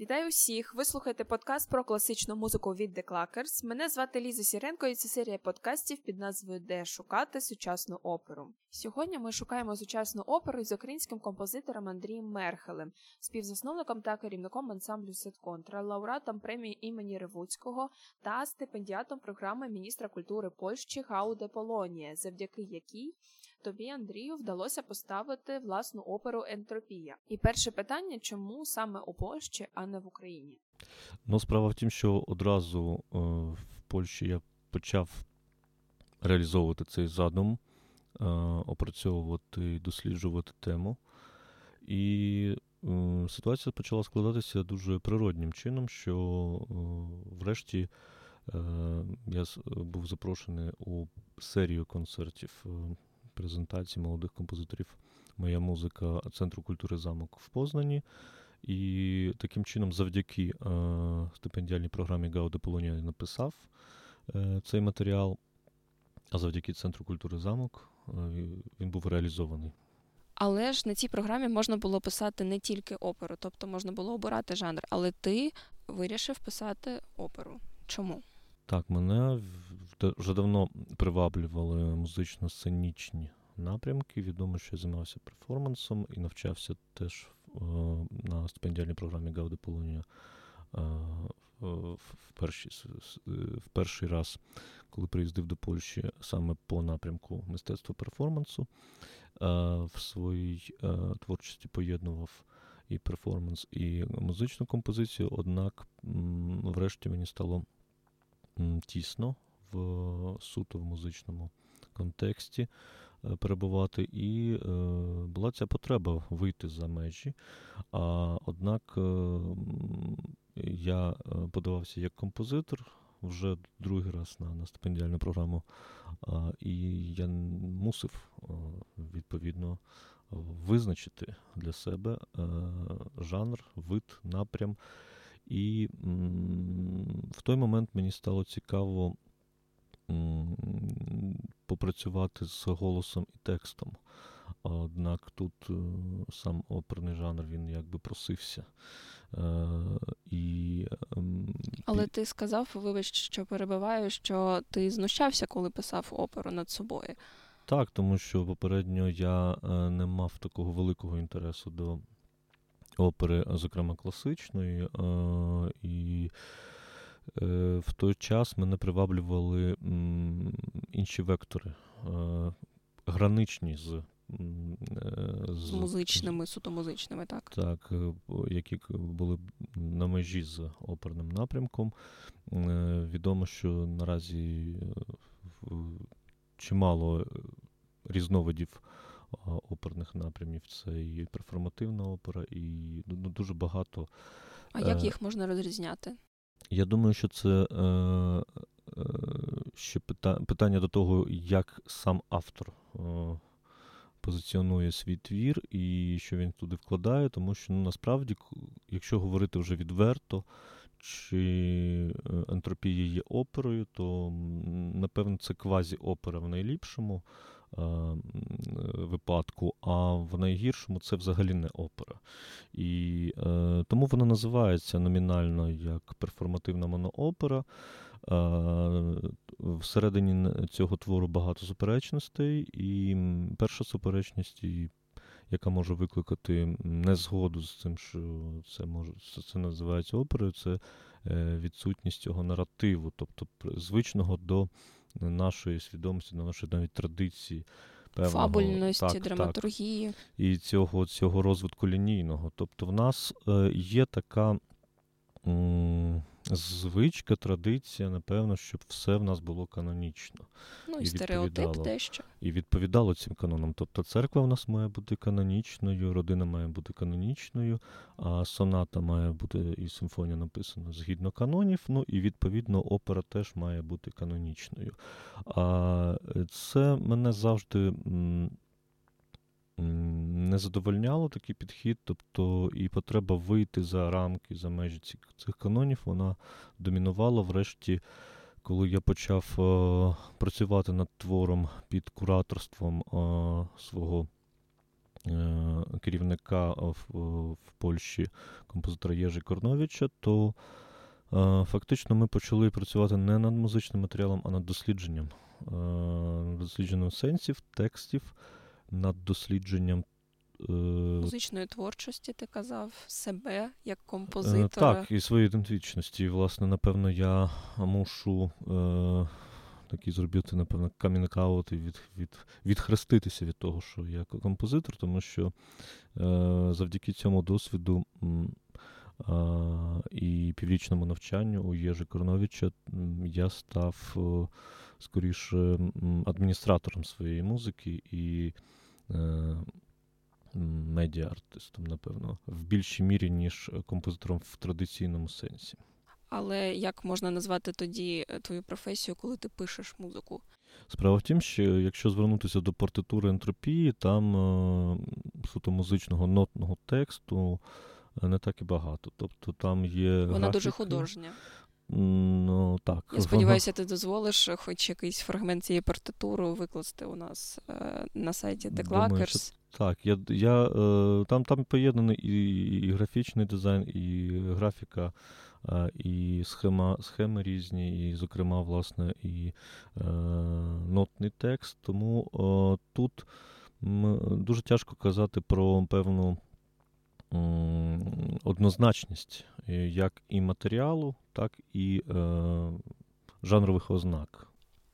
Вітаю усіх! Ви слухаєте подкаст про класичну музику від The Clackers. Мене звати Ліза Сіренко, і це серія подкастів під назвою Де шукати сучасну оперу. Сьогодні ми шукаємо сучасну оперу з українським композитором Андрієм Мерхелем, співзасновником та керівником ансамблю Сетконтра, лауреатом премії імені Ревуцького та стипендіатом програми міністра культури Польщі Гауде Полонія, завдяки якій тобі, Андрію, вдалося поставити власну оперу Ентропія. І перше питання: чому саме у Польщі, а не в Україні? Ну, справа в тім, що одразу е, в Польщі я почав реалізовувати цей задум, е, опрацьовувати, досліджувати тему. І е, ситуація почала складатися дуже природнім чином, що е, врешті е, я був запрошений у серію концертів е, презентації молодих композиторів Моя музика Центру культури замок в Познані. І таким чином, завдяки е, стипендіальній програмі Гауда Полонія написав е, цей матеріал, а завдяки Центру культури замок е, він був реалізований. Але ж на цій програмі можна було писати не тільки оперу, тобто можна було обирати жанр, але ти вирішив писати оперу. Чому? Так, мене вже давно приваблювали музично-сценічні напрямки. Відомо, що я займався перформансом і навчався теж е, на стипендіальній програмі Гауди Полонія е, в перший, в перший раз, коли приїздив до Польщі саме по напрямку мистецтва перформансу. Е, в своїй творчості поєднував і перформанс, і музичну композицію, однак, врешті, мені стало тісно в суто в музичному контексті е, перебувати, і е, була ця потреба вийти за межі. А однак е, я подавався як композитор вже другий раз на, на стипендіальну програму, і я мусив відповідно визначити для себе жанр, вид, напрям. І в той момент мені стало цікаво попрацювати з голосом і текстом. Однак тут е, сам оперний жанр він якби просився. Е, і... Ем, Але ти сказав, вибач, що перебиваю, що ти знущався, коли писав оперу над собою. Так, тому що попередньо я е, не мав такого великого інтересу до опери, зокрема класичної. І в той час мене приваблювали інші вектори, граничні з. Е, з музичними, суто музичними, так? Так, е, які були на межі з оперним напрямком. Е, відомо, що наразі чимало різновидів оперних напрямів. Це і перформативна опера, і ну, дуже багато. А як їх можна розрізняти? Я думаю, що це Е, ще питання до того, як сам автор е, позиціонує свій твір і що він туди вкладає, тому що ну, насправді, якщо говорити вже відверто, чи е, ентропія є оперою, то напевно це квазі-опера в найліпшому випадку, а в найгіршому це взагалі не опера. І е, тому вона називається номінально як перформативна моноопера. Всередині цього твору багато суперечностей, і перша суперечність, яка може викликати незгоду з тим, що це може це називається оперою, це е, відсутність цього наративу, тобто звичного до нашої свідомості, до нашої навіть традиції. Певного, Фабульності, так, драматургії. Так. І цього цього розвитку лінійного. Тобто, в нас е, є така звичка, традиція, напевно, щоб все в нас було канонічно. Ну і, і стереотип дещо. І відповідало цим канонам. Тобто церква в нас має бути канонічною, родина має бути канонічною, а соната має бути і симфонія написана згідно канонів. Ну і відповідно опера теж має бути канонічною. А це мене завжди не задовольняло такий підхід, тобто і потреба вийти за рамки, за межі цих, цих канонів, вона домінувала врешті. Коли я почав е, працювати над твором під кураторством е, свого керівника в, в Польщі композитора Єжи Корновича, то фактично ми почали працювати не над музичним матеріалом, а над дослідженням. Дослідженням сенсів, текстів, над дослідженням Е, Музичної творчості, ти казав, себе як е, композитора. Так, і своєї ідентичності. І, власне, напевно, я мушу е, такий зробити, напевно, камінкаут і від, від, відхреститися від того, що я композитор, тому що е, завдяки цьому досвіду е, і піврічному навчанню у Єжи Корновича я став е, скоріше адміністратором своєї музики і. Е, медіа-артистом, напевно, в більшій мірі, ніж композитором в традиційному сенсі. Але як можна назвати тоді е, твою професію, коли ти пишеш музику? Справа в тім, що якщо звернутися до партитури ентропії, там е, суто музичного нотного тексту не так і багато. Тобто там є. Вона графіки. дуже художня. Ну, так. Я сподіваюся, ти дозволиш хоч якийсь фрагмент цієї партитури викласти у нас е, на сайті The Clackers. Так, я, я, е, там там поєднаний і, і графічний дизайн, і графіка, е, і схема, схеми різні, і, зокрема, власне, і е, нотний текст. Тому е, тут дуже тяжко казати про певну однозначність як і матеріалу, так і е, жанрових ознак.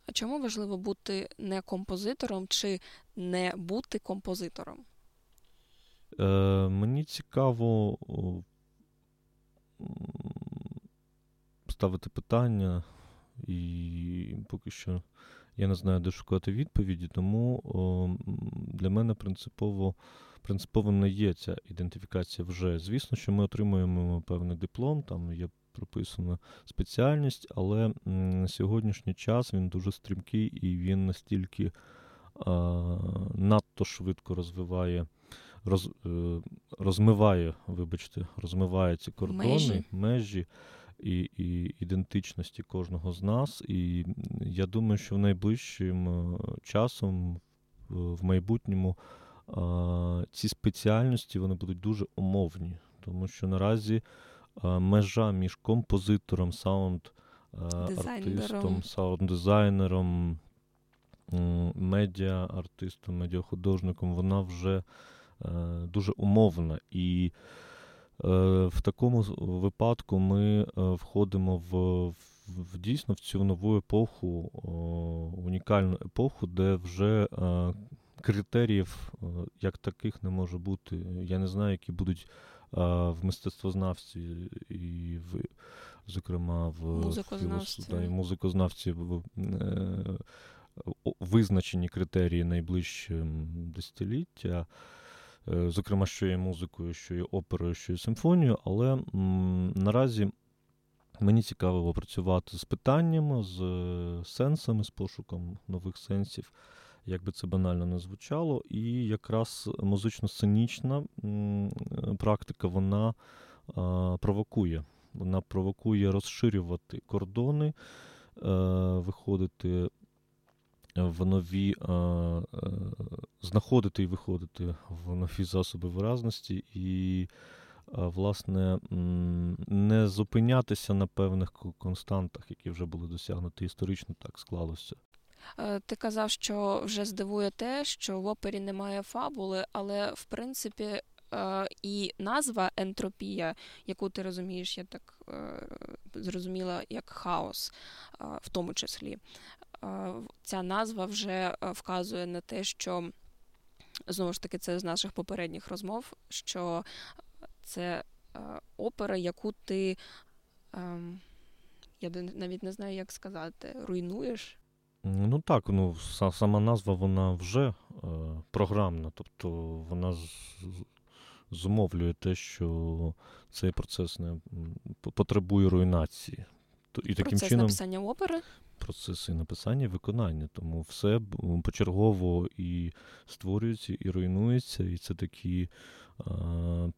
А чому важливо бути не композитором чи не бути композитором? Е, Мені цікаво ставити питання, і поки що я не знаю, де шукати відповіді, тому о, для мене принципово принципово не є ця ідентифікація вже. Звісно, що ми отримуємо певний диплом, там є прописана спеціальність, але на сьогоднішній час він дуже стрімкий і він настільки а, надто швидко розвиває, роз, е, розмиває, вибачте, розмиває ці кордони, межі, межі і, і ідентичності кожного з нас. І я думаю, що в найближчим е, часом, в майбутньому, ці спеціальності вони будуть дуже умовні, тому що наразі межа між композитором, саунд-артистом, саунд-дизайнером, медіа-артистом, медіахудожником, вона вже е, дуже умовна. І е, в такому випадку ми е, входимо в, в дійсно в цю нову епоху, унікальну епоху, де вже критеріїв як таких не може бути. Я не знаю, які будуть в мистецтвознавці і в, зокрема, в музикознавці, да, і музикознавці в е, визначені критерії найближчим десятиліття. Е, зокрема, що є музикою, що є оперою, що є симфонією, але м, наразі мені цікаво працювати з питаннями, з сенсами, з пошуком нових сенсів як би це банально не звучало, і якраз музично-сценічна практика вона провокує. Вона провокує розширювати кордони, е, виходити в нові, е, знаходити і виходити в нові засоби виразності і, власне, не зупинятися на певних константах, які вже були досягнуті історично, так склалося. Е, ти казав, що вже здивує те, що в опері немає фабули, але в принципі е, і назва ентропія, яку ти розумієш, я так е, зрозуміла, як хаос, в тому числі. Ця назва вже вказує на те, що знову ж таки це з наших попередніх розмов, що це опера, яку ти. Ем, я навіть не знаю, як сказати, руйнуєш. Ну так, ну сама назва вона вже е, програмна, тобто вона з, зумовлює те, що цей процес не потребує руйнації. І таким Процес чином, написання опери? Процеси написання і виконання. Тому все почергово і створюється, і руйнується, і це такі е,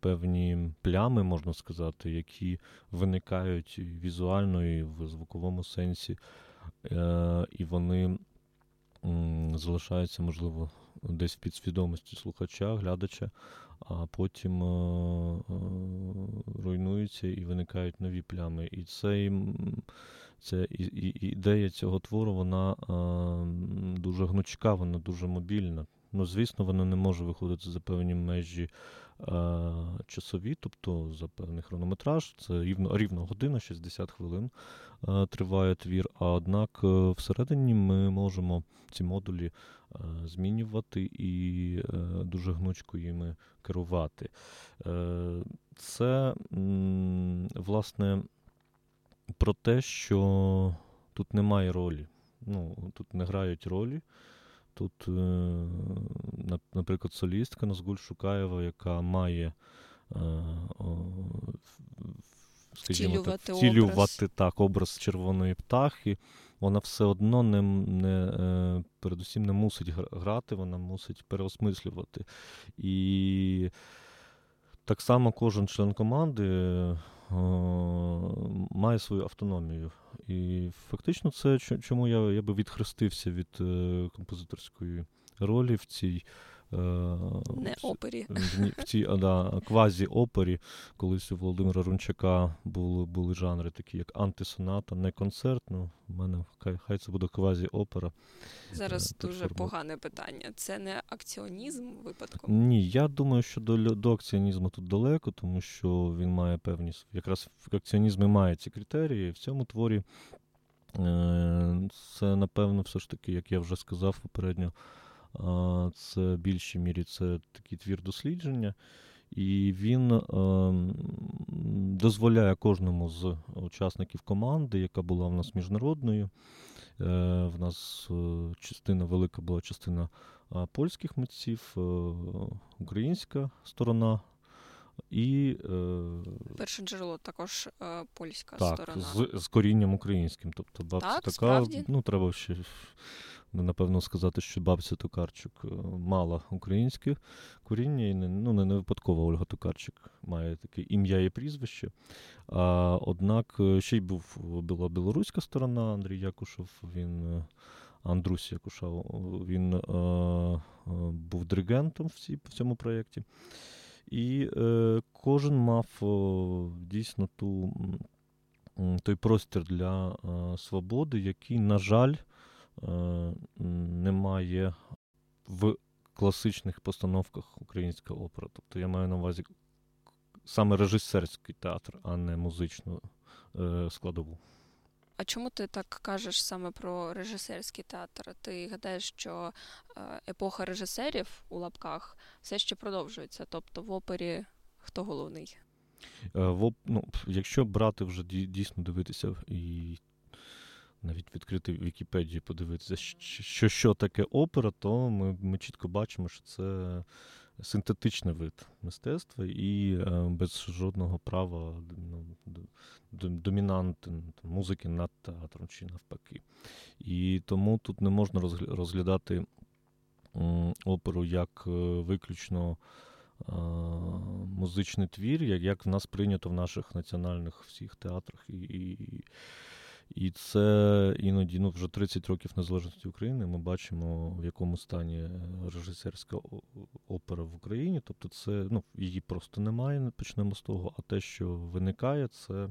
певні плями, можна сказати, які виникають візуально і в звуковому сенсі. Е, і вони залишаються, можливо, десь в підсвідомості слухача, глядача, а потім е, руйнуються і виникають нові плями. І це це і, і, ідея цього твору, вона дуже гнучка, вона дуже мобільна. Ну, звісно, вона не може виходити за певні межі а, часові, тобто за певний хронометраж. Це рівно рівно година, 60 хвилин триває твір. А однак е, всередині ми можемо ці модулі змінювати і е, дуже гнучко їми керувати. Е, це, власне, про те, що тут немає ролі. Ну, Тут не грають ролі. Тут, е, наприклад, солістка Назгуль Шукаєва, яка має е, скажімо так, втілювати образ. так, образ червоної птахи, вона все одно не, не е, передусім не мусить грати, вона мусить переосмислювати. І так само кожен член команди має свою автономію. І фактично, це чому я я би відхрестився від е, композиторської ролі в цій е, не опері. В, в цій да, квазі-опері. Колись у Володимира Рунчака були були жанри, такі як антисоната, не концерт. Ну, У мене хай, хай це буде квазі-опера. Зараз е, дуже погане питання. Це не акціонізм випадком? Ні, я думаю, що до до акціонізму тут далеко, тому що він має певні якраз в акціонізмі має ці критерії. В цьому творі е, це, напевно, все ж таки, як я вже сказав попередньо, це в більшій мірі це такий твір дослідження. І він е, дозволяє кожному з учасників команди, яка була в нас міжнародною, Е, в нас е, частина велика була частина польських митців, українська сторона. І перше джерело також польська так, сторона. З з корінням українським. Тобто бабця так, така, справді? ну треба ще Ну, напевно сказати, що бабця Токарчук е, мала українське коріння, і не, ну, не випадково Ольга Токарчук має таке ім'я і прізвище. А, Однак е, ще й був була білоруська сторона, Андрій Якушев, він. Е, Андрус Якушав, він е, був диригентом в, цій, в цьому проєкті. І е, кожен мав о, дійсно ту, той простір для е, свободи, який, на жаль, Е, немає в класичних постановках українська опера. Тобто я маю на увазі саме режисерський театр, а не музичну е, складову. А чому ти так кажеш саме про режисерський театр? Ти гадаєш, що е, епоха режисерів у лапках все ще продовжується? Тобто в опері хто головний? В, ну, Якщо брати вже дійсно дивитися і навіть відкрити Вікіпедію, подивитися, що що таке опера, то ми ми чітко бачимо, що це синтетичний вид мистецтва і е, без жодного права ну, домінанти музики над театром чи навпаки. І тому тут не можна розглядати оперу як е, виключно. Музичний твір, як в нас прийнято в наших національних всіх театрах і і, і це іноді ну, вже 30 років незалежності України. Ми бачимо, в якому стані режисерська опера в Україні. Тобто, це ну, її просто немає, почнемо з того. А те, що виникає, це е,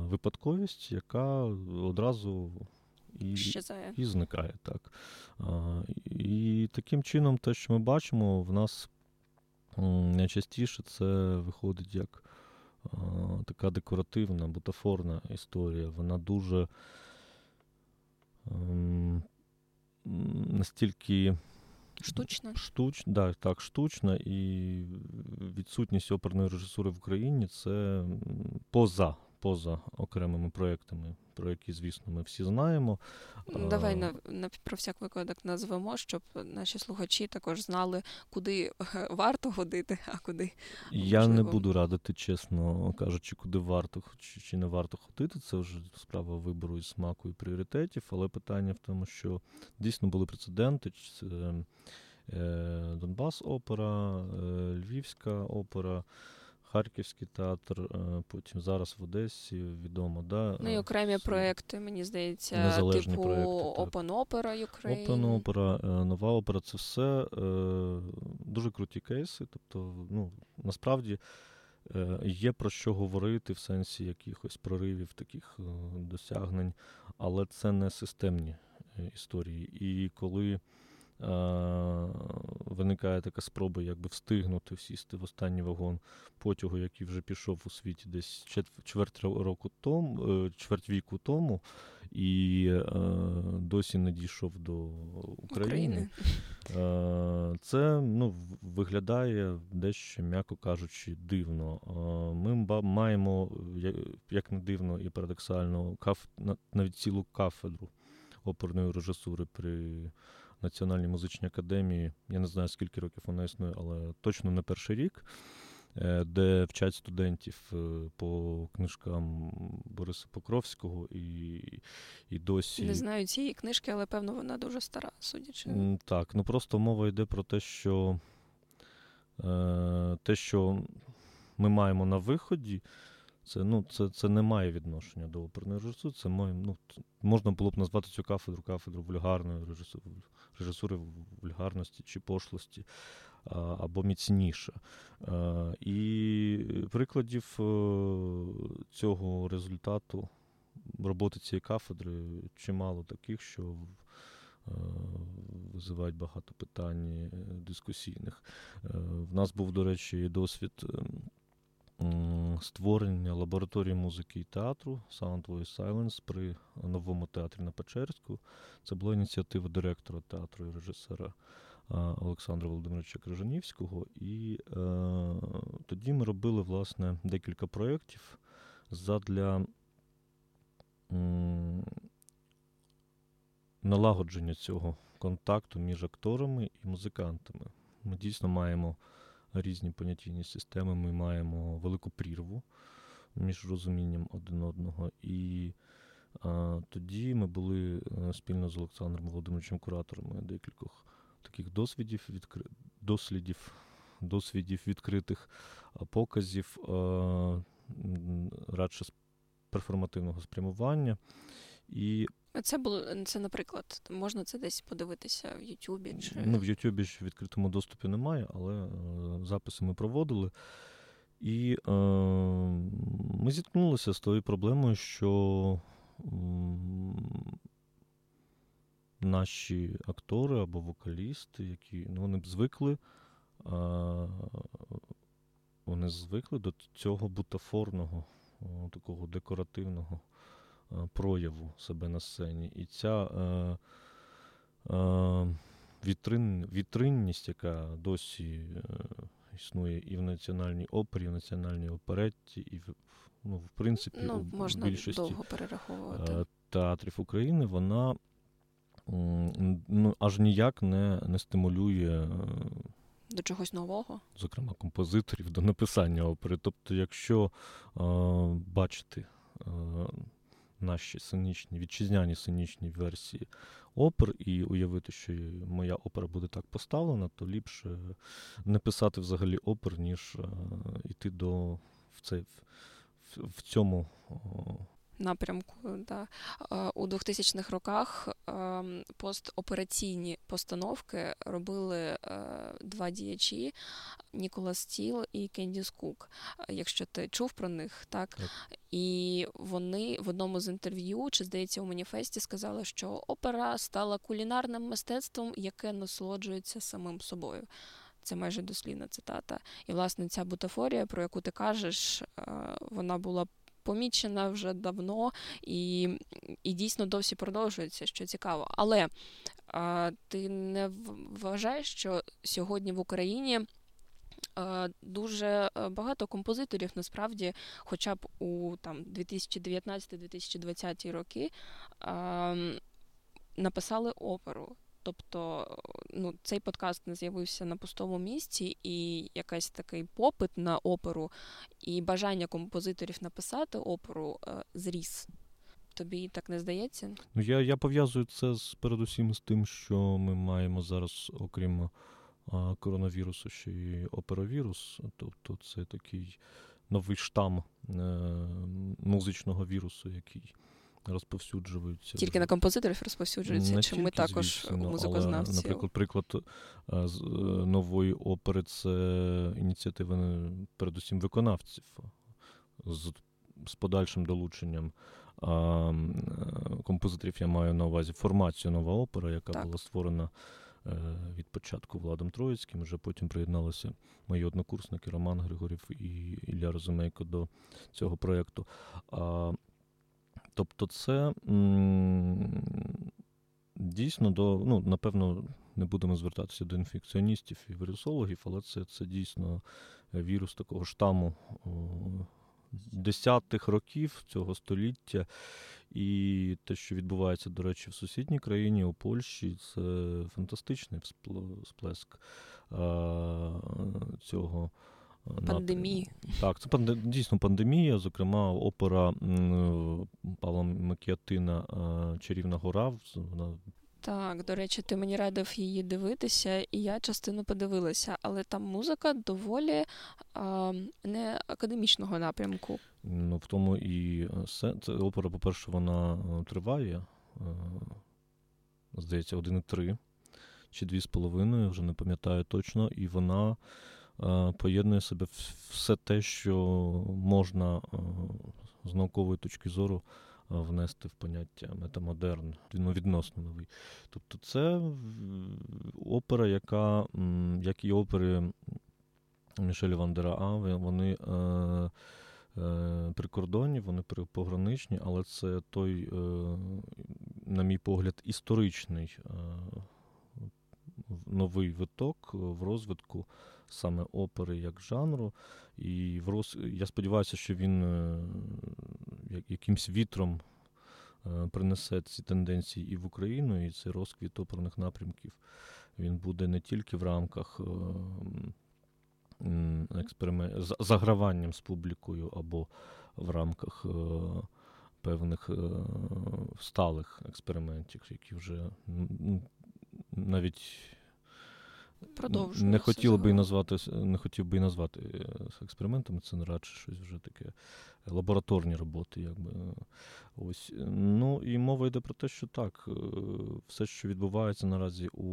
випадковість, яка одразу і і зникає. так. А, І таким чином, те, що ми бачимо, в нас найчастіше це виходить як така декоративна, бутафорна історія. Вона дуже ем, настільки штучна. Штуч, да, так, штучна, і відсутність оперної режисури в Україні це поза поза окремими проєктами, про які, звісно, ми всі знаємо. Давай на, на про всяк випадок назвемо, щоб наші слухачі також знали, куди варто ходити, а куди я можливо. не буду радити, чесно кажучи, куди варто чи, чи не варто ходити. Це вже справа вибору і смаку і пріоритетів. Але питання в тому, що дійсно були прецеденти. Е, Донбас опера, е, Львівська опера. Харківський театр, е, потім зараз в Одесі відомо. Да, Ну і окремі проекти, мені здається, Незалежні типу. Open Opera Ukraine. Open Opera, е, нова опера це все е, дуже круті кейси. Тобто, ну, насправді е, є про що говорити в сенсі якихось проривів, таких е, досягнень, але це не системні е, історії. І коли е, виникає така спроба якби встигнути сісти в останній вагон потягу, який вже пішов у світі десь чверть, року тому, е, чверть віку тому, і е, досі не дійшов до України. України. Е, Це ну, виглядає дещо, м'яко кажучи, дивно. Е, Ми маємо, як не дивно і парадоксально, каф... навіть цілу кафедру оперної режисури при Національній музичній академії. Я не знаю, скільки років вона існує, але точно не перший рік, е, де вчать студентів е, по книжкам Бориса Покровського і, і досі. Не знаю цієї книжки, але певно вона дуже стара, судячи. Так, ну просто мова йде про те, що е, те, що ми маємо на виході, це, ну, це, це не має відношення до оперної режисури. Це має, ну, можна було б назвати цю кафедру кафедру вульгарної режисури, режисури вульгарності чи пошлості або міцніше. І прикладів е, цього результату роботи цієї кафедри чимало таких, що е, визивають багато питань е, дискусійних. В нас був, до речі, досвід ем, створення лабораторії музики і театру Sound Voice Silence при новому театрі на Печерську. Це була ініціатива директора театру і режисера Олександра Володимировича Крижанівського. І е, тоді ми робили власне декілька проєктів задля налагодження цього контакту між акторами і музикантами. Ми дійсно маємо різні понятійні системи, ми маємо велику прірву між розумінням один одного. І а, тоді ми були е, спільно з Олександром Володимировичем кураторами декількох таких досвідів, відкри... дослідів, досвідів відкритих показів, а, радше з перформативного спрямування. І Це було це, наприклад, можна це десь подивитися в Ютубі чи Ну, в Ютубі ж в відкритому доступі немає, але е, записи ми проводили. І е, ми зіткнулися з тою проблемою, що наші актори або вокалісти, які ну, вони б звикли, е, вони звикли до цього бутафорного, такого декоративного прояву себе на сцені. І ця е, е, вітрин, вітринність, яка досі е, існує і в національній опері, і в національній оперетті, і в, ну, в принципі, ну, у можна більшості довго перераховувати. е, театрів України, вона ну, аж ніяк не, не стимулює. е, До чогось нового. зокрема композиторів, до написання опери. Тобто, якщо е, бачити е, наші сценічні, вітчизняні сценічні версії опер і уявити, що моя опера буде так поставлена, то ліпше не писати взагалі опер, ніж е, йти до в, цей, в, в цьому. Напрямку. Да. У 2000-х роках постопераційні постановки робили е, два діячі Ніколас Стіл і Кендіс Кук. Якщо ти чув про них, так? Так. І вони в одному з інтерв'ю, чи здається, у маніфесті сказали, що опера стала кулінарним мистецтвом, яке насолоджується самим собою. Це майже дослівна цитата. І, власне, ця бутафорія, про яку ти кажеш, е, вона була помічена вже давно і, і дійсно досі продовжується, що цікаво. Але а, ти не вважаєш, що сьогодні в Україні. Дуже багато композиторів насправді, хоча б у там 2019-2020 роки, написали оперу. Тобто, ну, цей подкаст не з'явився на пустому місці, і якийсь такий попит на оперу і бажання композиторів написати оперу е, зріс. Тобі так не здається? Ну, я, я пов'язую це з передусім з тим, що ми маємо зараз, окрім е, коронавірусу ще й оперовірус, тобто це такий новий штам е, музичного вірусу, який розповсюджуються. Тільки на композиторів розповсюджуються, Не чи ми також звісно, музикознавці? Але, наприклад, приклад е, з е, нової опери це ініціатива передусім виконавців з, з подальшим долученням. А, композиторів я маю на увазі формацію нова опера, яка так. була створена е, від початку Владом Троїцьким. Вже потім приєдналися мої однокурсники Роман Григорів і Ілля Розумейко до цього проєкту. А, Тобто, це дійсно до, ну, напевно, не будемо звертатися до інфекціоністів і вірусологів, але це це дійсно вірус такого штаму десятих років цього століття. І те, що відбувається, до речі, в сусідній країні, у Польщі, це фантастичний сплеск цього. Пандемії. Так, це дійсно пандемія. Зокрема, опера Павла Макіатина Чарівна гора. Вона так, до речі, ти мені радив її дивитися, і я частину подивилася, але там музика доволі а, не академічного напрямку. Ну, в тому і все. Це опера, по-перше, вона триває, здається, 1,3 чи 2,5, вже не пам'ятаю точно, і вона поєднує себе все те, що можна з наукової точки зору внести в поняття метамодерн, ну, відносно новий. Тобто це опера, яка, як і опери Мішеля Вандера А, вони е, е, прикордонні, вони пограничні, але це той, е, на мій погляд, історичний е, новий виток в розвитку саме опери як жанру. І в роз... я сподіваюся, що він е, якимсь вітром е, принесе ці тенденції і в Україну, і цей розквіт оперних напрямків він буде не тільки в рамках е, експеримент... заграванням з публікою або в рамках певних сталих експериментів, які вже навіть Продовжує не хотів би назвати не хотів би і назвати е, експериментами, це не радше щось вже таке лабораторні роботи. якби. Ось. Ну і мова йде про те, що так, е, все, що відбувається наразі у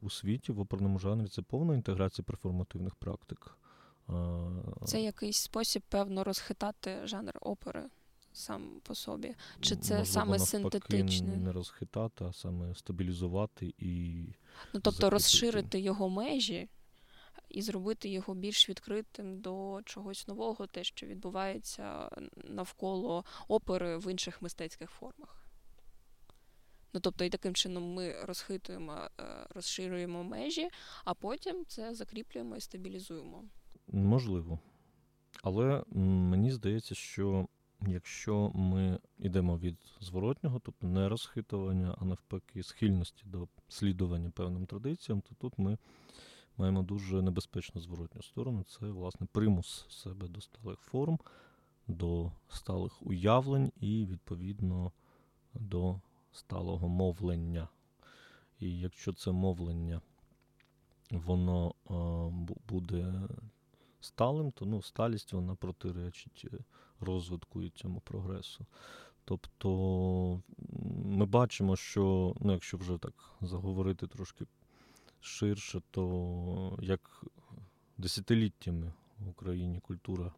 у світі, в оперному жанрі, це повна інтеграція перформативних практик. Це якийсь спосіб, певно, розхитати жанр опери сам по собі? Чи це Можливо, саме синтетичне? Не розхитати, а саме стабілізувати і. Ну, тобто закріпити. розширити його межі і зробити його більш відкритим до чогось нового, те, що відбувається навколо опери в інших мистецьких формах. Ну, тобто, і таким чином ми розхитуємо, е, розширюємо межі, а потім це закріплюємо і стабілізуємо. Можливо. Але мені здається, що Якщо ми йдемо від зворотнього, тобто не розхитування, а навпаки, схильності до слідування певним традиціям, то тут ми маємо дуже небезпечну зворотню сторону. Це, власне, примус себе до сталих форм, до сталих уявлень і, відповідно, до сталого мовлення. І якщо це мовлення, воно е, буде сталим, то ну, сталість вона протиречить е, розвитку і цьому прогресу. Тобто ми бачимо, що, ну, якщо вже так заговорити трошки ширше, то як десятиліттями в Україні культура,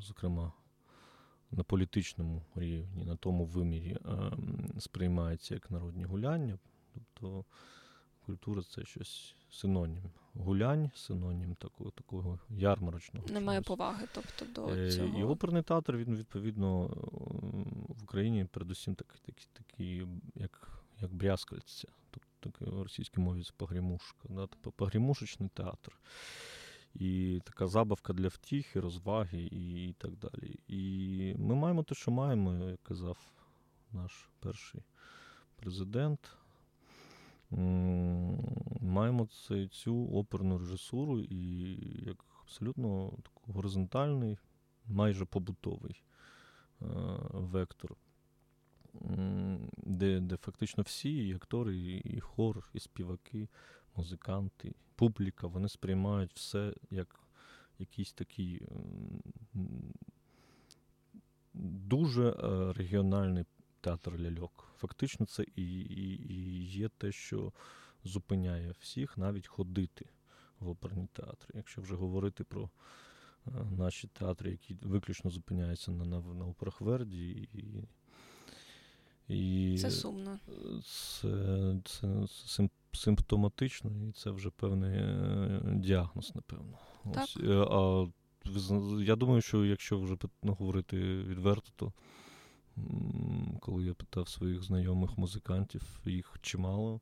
зокрема, на політичному рівні, на тому вимірі сприймається як народні гуляння. Тобто культура це щось синонім гулянь, синонім такого такого ярмарочного. Немає чогось. поваги, тобто до е, цього. І оперний театр, він відповідно в Україні передусім такий, такий, такий як як брязкальця, тобто в російській мові це погрімушка, да? тобто погрімушечний театр. І така забавка для втіхи, розваги і, і так далі. І ми маємо те, що маємо, як казав наш перший президент маємо це, цю оперну режисуру і як абсолютно таку горизонтальний, майже побутовий е, вектор. Де де фактично всі, і актори, і хор, і співаки, музиканти, публіка, вони сприймають все як якийсь такий дуже е, регіональний театр ляльок. Фактично, це і, і, і є те, що зупиняє всіх навіть ходити в оперні театри. Якщо вже говорити про е, наші театри, які виключно зупиняються на на, на операх Верді. І, і Це сумно. Це, це, це симптоматично, і це вже певний е, діагноз, напевно. Так. Ось. А я думаю, що якщо вже ну, говорити відверто, то коли я питав своїх знайомих музикантів, їх чимало,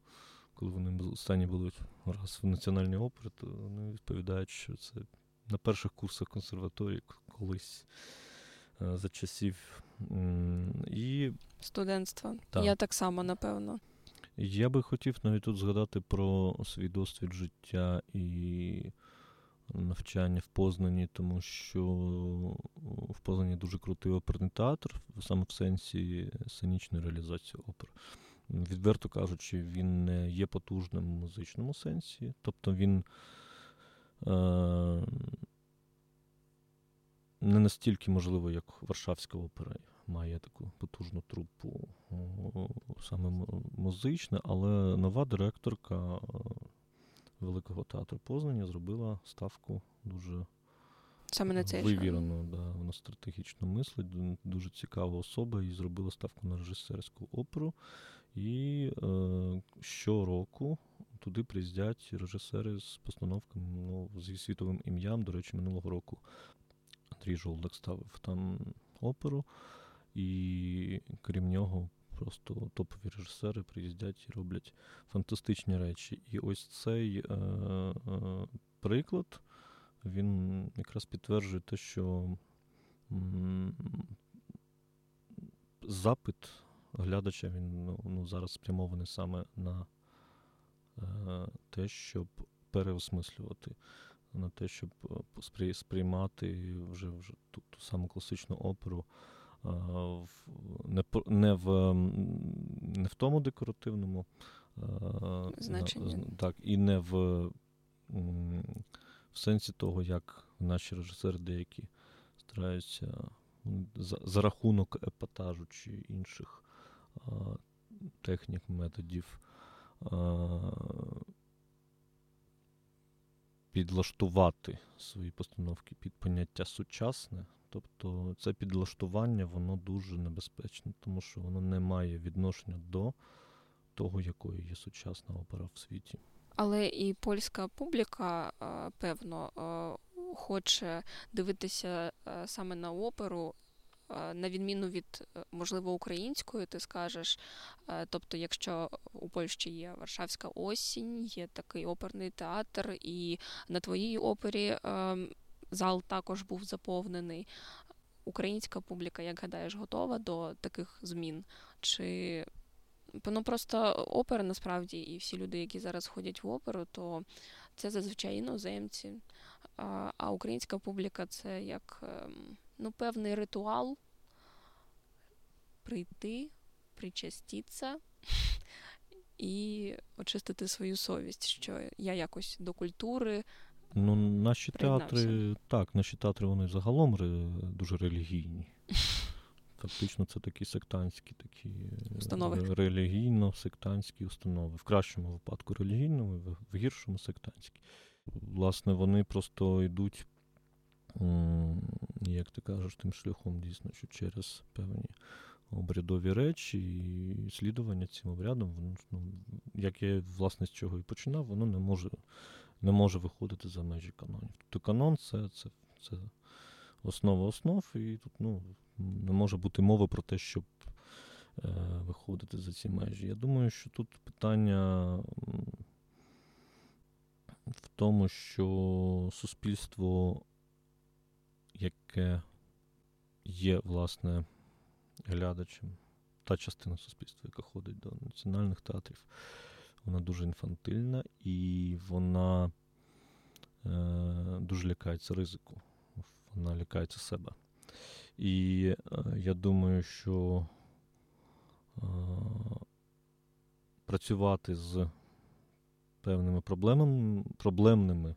коли вони останні були раз в національній опері, то вони відповідають, що це на перших курсах консерваторії колись е, за часів і студентства. Так. Я так само, напевно. Я би хотів навіть тут згадати про свій досвід життя і навчання в Познані, тому що в Познані дуже крутий оперний театр, саме в сенсі сценічної реалізації опер. Відверто кажучи, він не є потужним в музичному сенсі, тобто він е, не настільки можливо, як Варшавська опера має таку потужну трупу саме музичне, але нова директорка Великого театру Познані зробила ставку дуже Саме на цей вивірену, да, вона стратегічно мислить, дуже цікава особа і зробила ставку на режисерську оперу. І е, щороку туди приїздять режисери з постановками ну, зі світовим ім'ям. До речі, минулого року Андрій Жолдак ставив там оперу, і крім нього Просто топові режисери приїздять і роблять фантастичні речі. І ось цей е, е, приклад він якраз підтверджує те, що м, запит глядача він ну, ну, зараз спрямований саме на е, те, щоб переосмислювати, на те, щоб е, сприймати вже вже ту, ту саму класичну оперу не не, в не в тому декоративному значенні. Так, і не в в сенсі того, як наші режисери деякі стараються за, за рахунок епатажу чи інших технік, методів підлаштувати свої постановки під поняття сучасне. Тобто це підлаштування, воно дуже небезпечне, тому що воно не має відношення до того, якою є сучасна опера в світі. Але і польська публіка, певно, хоче дивитися саме на оперу. На відміну від, можливо, української, ти скажеш. Тобто, якщо у Польщі є Варшавська осінь, є такий оперний театр, і на твоїй опері ем, зал також був заповнений. Українська публіка, як гадаєш, готова до таких змін? Чи ну просто опера насправді, і всі люди, які зараз ходять в оперу, то це зазвичай іноземці. А українська публіка це як ем, ну, певний ритуал прийти, причаститися і очистити свою совість, що я якось до культури Ну, наші театри, так, наші театри вони загалом ре, дуже релігійні. Фактично, це такі сектантські, такі установи. релігійно-сектантські установи. В кращому випадку релігійному, в гіршому сектантські. Власне, вони просто йдуть, як ти кажеш, тим шляхом дійсно, що через певні обрядові речі і слідування цим обрядом, воно, ну, як я власне з чого і починав, воно не може не може виходити за межі канонів. Тобто канон це це, це основа основ, і тут ну, не може бути мови про те, щоб е, виходити за ці межі. Я думаю, що тут питання в тому, що суспільство, яке є, власне, глядачем, та частина суспільства, яка ходить до національних театрів, вона дуже інфантильна і вона е, дуже лякається ризику, вона лякається себе. І е, я думаю, що працювати з певними проблемами, проблемними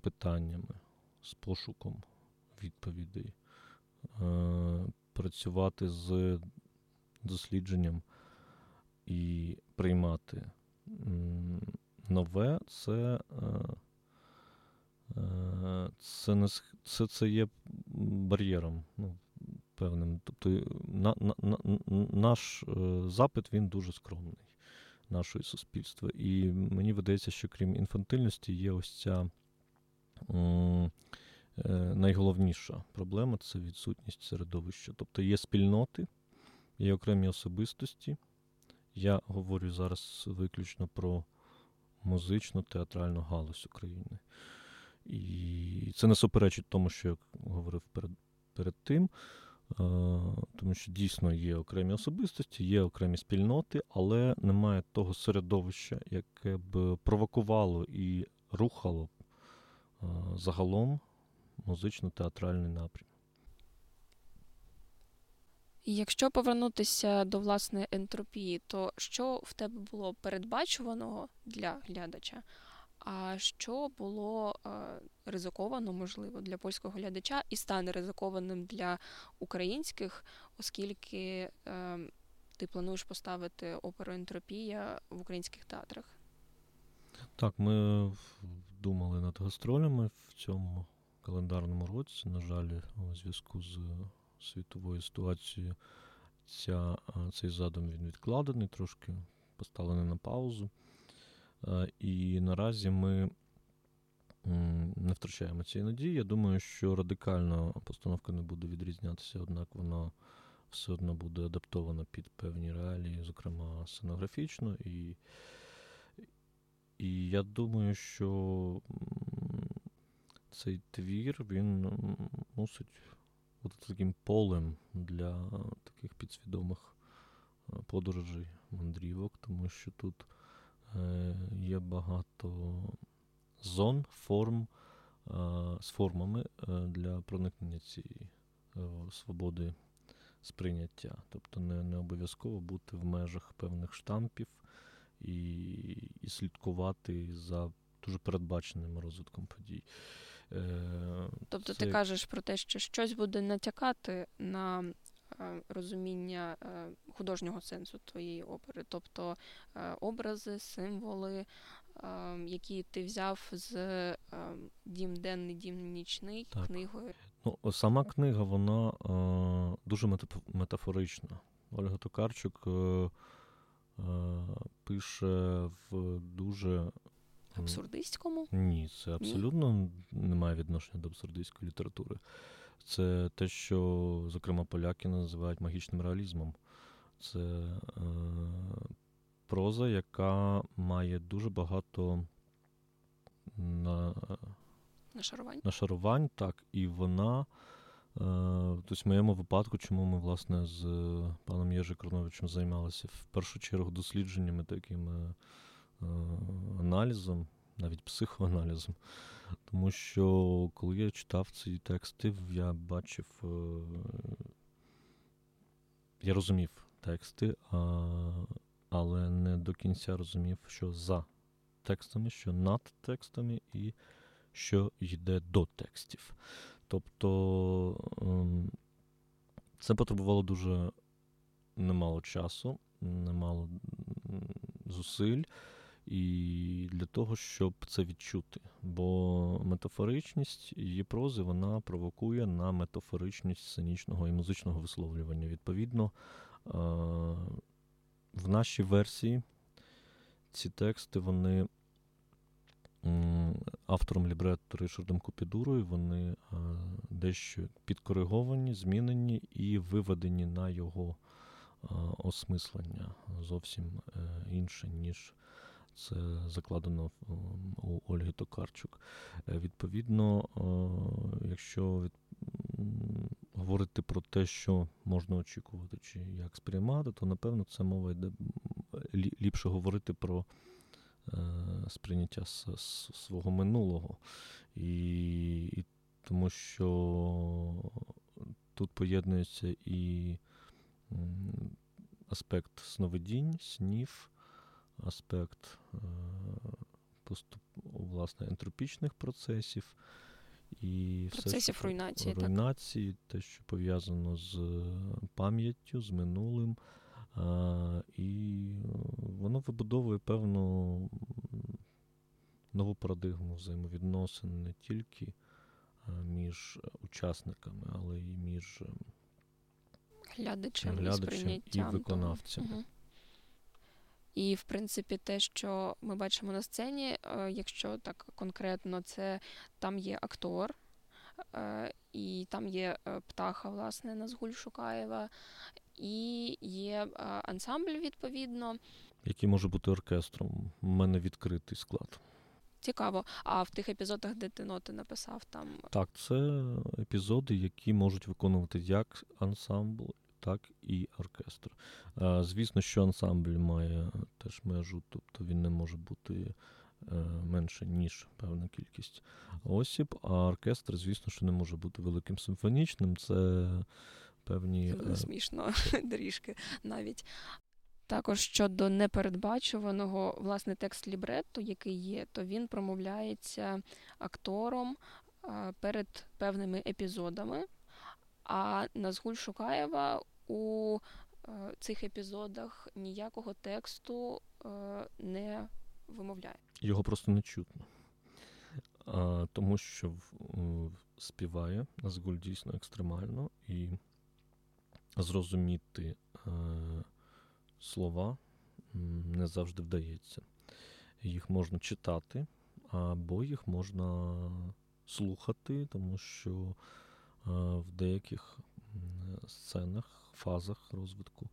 питаннями, з пошуком відповідей, працювати з дослідженням і приймати нове, це це, не, це, це є бар'єром ну, певним. Тобто на, на, на, наш е, запит він дуже скромний, нашого суспільства. І мені видається, що крім інфантильності, є ось ця е, найголовніша проблема це відсутність середовища. Тобто є спільноти, є окремі особистості. Я говорю зараз виключно про музичну театральну галузь України. І це не суперечить тому, що я говорив перед перед тим, тому що дійсно є окремі особистості, є окремі спільноти, але немає того середовища, яке б провокувало і рухало загалом музично-театральний напрям. Якщо повернутися до власне ентропії, то що в тебе було передбачуваного для глядача? А що було е, ризиковано, можливо, для польського глядача і стане ризикованим для українських, оскільки е, ти плануєш поставити оперу Ентропія в українських театрах? Так, ми думали над гастролями в цьому календарному році. На жаль, у зв'язку з світовою ситуацією ця, цей задум він відкладений, трошки поставлений на паузу. І наразі ми не втрачаємо цієї надії. Я думаю, що радикально постановка не буде відрізнятися, однак вона все одно буде адаптована під певні реалії, зокрема сценографічно. І і я думаю, що цей твір він мусить бути таким полем для таких підсвідомих подорожей, мандрівок, тому що тут. Е, є багато зон, форм е, з формами е, для проникнення цієї свободи сприйняття. Тобто не не обов'язково бути в межах певних штампів і, і слідкувати за дуже передбаченим розвитком подій. Тобто Це... ти кажеш про те, що щось буде натякати на Е, розуміння е, художнього сенсу твоєї опери, тобто е, образи, символи, які ти взяв з дім денний, дім нічний так. книгою. Ну, Сама книга вона дуже метафорична. Ольга Токарчук пише в дуже. Абсурдистському? Ні, це абсолютно Ні? не має відношення до абсурдистської літератури. Це те, що, зокрема, поляки називають магічним реалізмом. Це е, проза, яка має дуже багато на, нашарувань. нашарувань, так, і вона. Е, тобто в моєму випадку, чому ми, власне, з паном Єжи Кроновичем займалися в першу чергу дослідженнями, таким е, аналізом, навіть психоаналізом. Тому що коли я читав ці тексти, я бачив, е, я розумів тексти, але не до кінця розумів, що за текстами, що над текстами і що йде до текстів. Тобто ем, це потребувало дуже немало часу, немало зусиль і для того, щоб це відчути. Бо метафоричність її прози вона провокує на метафоричність сценічного і музичного висловлювання. Відповідно, в нашій версії ці тексти, вони автором лібрету Ришардом Купідурою, вони дещо підкориговані, змінені і виведені на його осмислення зовсім е, інше, ніж це закладено у Ольги Токарчук. Е, відповідно, якщо від... говорити про те, що можна очікувати, чи як сприймати, то напевно це мова йде ліпше говорити про е, сприйняття свого минулого. І, і тому що тут поєднується і аспект сновидінь, снів, аспект е, поступ, власне, ентропічних процесів і процесів все, що, руйнації, руйнації, так. те, що пов'язано з пам'яттю, з минулим. А, І воно вибудовує певну нову парадигму взаємовідносин не тільки між учасниками, але й між глядачем, глядачем і виконавцем. Угу. І, в принципі, те, що ми бачимо на сцені, е, якщо так конкретно, це там є актор, е, і там є е, птаха, власне, Назгуль Шукаєва, і є ансамбль, відповідно. Який може бути оркестром. У мене відкритий склад. Цікаво. А в тих епізодах, де ти ноти написав, там. Так, це епізоди, які можуть виконувати як ансамбль, так і оркестр. Звісно, що ансамбль має теж межу, тобто він не може бути е, менше, ніж певна кількість осіб, а оркестр, звісно, що не може бути великим симфонічним. Це певні. Смішно трішки навіть. Також щодо непередбачуваного власне текст лібретто, який є, то він промовляється актором перед певними епізодами. А Назгуль Шукаєва у е, цих епізодах ніякого тексту е, не вимовляє. Його просто не чутно. А, Тому що співає Назгуль дійсно екстремально і зрозуміти е, слова не завжди вдається. Їх можна читати, або їх можна слухати, тому що в деяких сценах фазах розвитку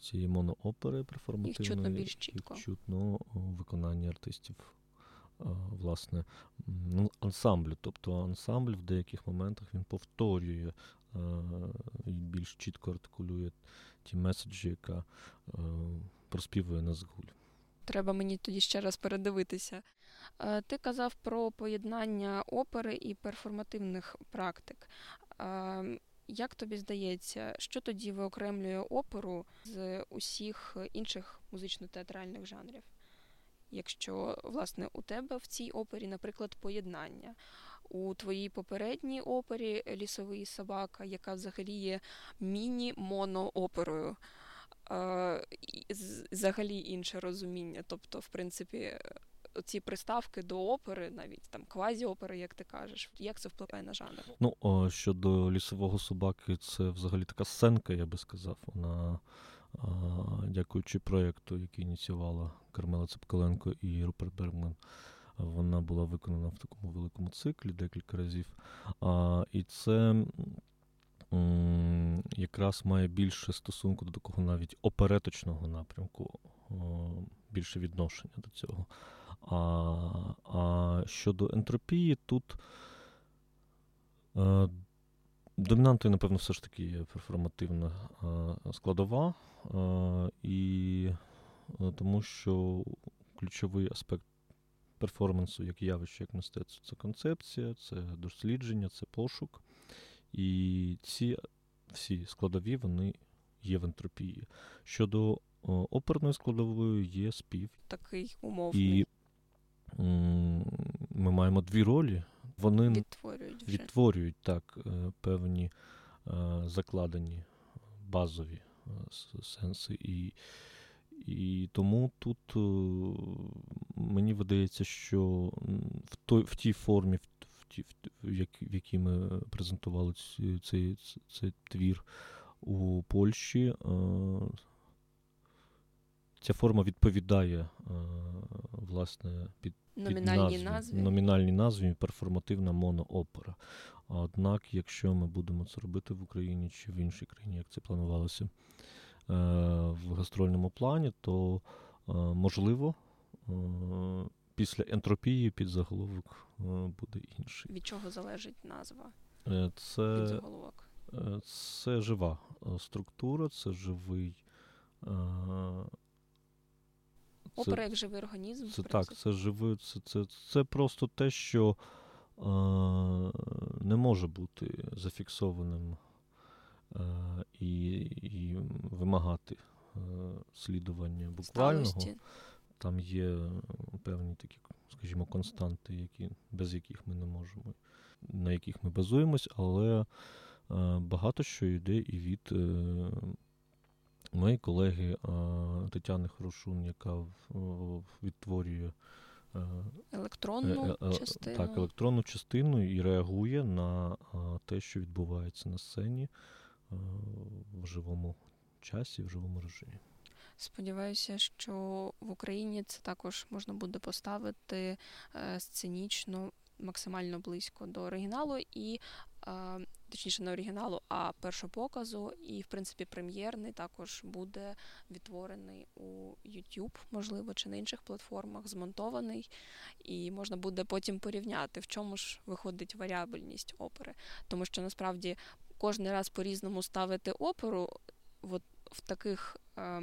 цієї моноопери перформативної. Їх чутно більш чітко. Їх чутно у виконанні артистів. Власне, ну, ансамблю. Тобто ансамбль в деяких моментах він повторює і більш чітко артикулює ті меседжі, яка проспівує Назгуль. Треба мені тоді ще раз передивитися. Ти казав про поєднання опери і перформативних практик. Як тобі здається, що тоді виокремлює оперу з усіх інших музично-театральних жанрів? Якщо, власне, у тебе в цій опері, наприклад, поєднання, у твоїй попередній опері Лісовий собака, яка взагалі є міні-монооперою, взагалі інше розуміння. Тобто, в принципі, ці приставки до опери, навіть там квазі-опери, як ти кажеш, як це впливає на жанр? Ну о, щодо лісового собаки, це взагалі така сценка, я би сказав. Вона, а, дякуючи проєкту, який ініціювала Кармела Цепкаленко і Руперт Бергман, вона була виконана в такому великому циклі декілька разів. А, І це. Якраз має більше стосунку до такого навіть опереточного напрямку, більше відношення до цього. А а щодо ентропії, тут е, домінантою, напевно, все ж таки є перформативна е, складова, е, і е, тому що ключовий аспект перформансу, як явище, як мистецтво, це концепція, це дослідження, це пошук. І ці всі складові вони є в ентропії. Щодо оперної складової є спів. Такий умовний. І ми маємо дві ролі. Вони відтворюють вже. відтворюють так е, певні е, закладені базові е, сенси. І і тому тут мені видається, що в той, в тій формі, в ті, в, як, в якій ми презентували цей, цей, цей твір у Польщі, ця форма відповідає власне під номінальній назві номінальній назві перформативна моноопера. Однак, якщо ми будемо це робити в Україні чи в іншій країні, як це планувалося е, в гастрольному плані, то е, можливо е, після ентропії під заголовок буде інший. Від чого залежить назва? Це, Підзаголовок? Це жива структура, це живий Опера як живий організм. Це так, це живий, це, це, це просто те, що е, не може бути зафіксованим і і вимагати слідування буквального. Сталості. Там є певні такі, скажімо, константи, які, без яких ми не можемо, на яких ми базуємось, але багато що йде і від моєї колеги Тетяни Хорошун, яка відтворює електронну частину. Так, електронну частину і реагує на те, що відбувається на сцені в живому часі, в живому режимі. Сподіваюся, що в Україні це також можна буде поставити е, сценічно максимально близько до оригіналу і точніше не оригіналу, а першопоказу. І, в принципі, прем'єрний також буде відтворений у YouTube, можливо, чи на інших платформах, змонтований, і можна буде потім порівняти, в чому ж виходить варіабельність опери. Тому що насправді кожен раз по-різному ставити оперу от в таких. Е,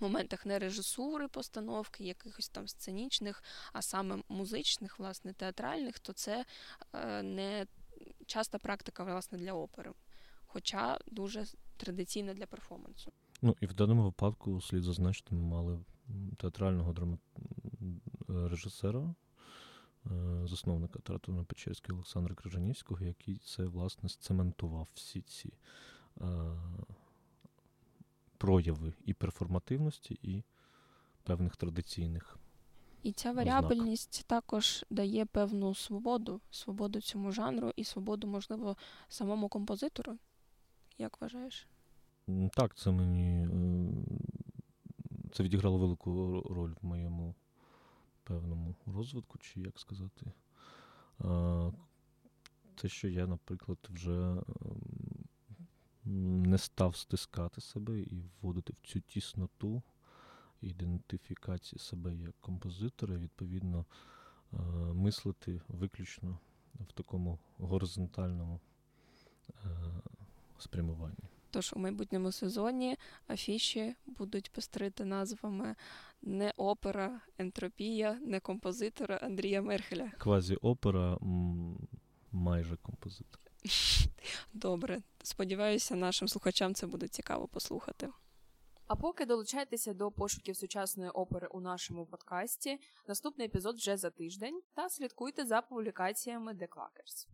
Моментах не режисури, постановки, якихось там сценічних, а саме музичних, власне, театральних, то це е, не часта практика власне для опери, хоча дуже традиційна для перформансу. Ну і в даному випадку слід зазначити, ми мали театрального драма... режисера, е, засновника театру Печерського Олександра Крижанівського, який це власне сцементував всі ці е, прояви і перформативності, і певних традиційних. І ця варіабельність Знак. також дає певну свободу, свободу цьому жанру і свободу, можливо, самому композитору. Як вважаєш? Так, це мені е, це відіграло велику роль в моєму певному розвитку, чи як сказати. Те, що я, наприклад, вже ем, не став стискати себе і вводити в цю тісноту ідентифікації себе як композитора, відповідно, е, мислити виключно в такому горизонтальному е, спрямуванні. Тож у майбутньому сезоні афіші будуть пестрити назвами не опера, ентропія, не композитора Андрія Мерхеля. Квазі-опера майже композитор. Добре. Сподіваюся, нашим слухачам це буде цікаво послухати. А поки долучайтеся до пошуків сучасної опери у нашому подкасті, наступний епізод вже за тиждень, та слідкуйте за публікаціями The Clackers.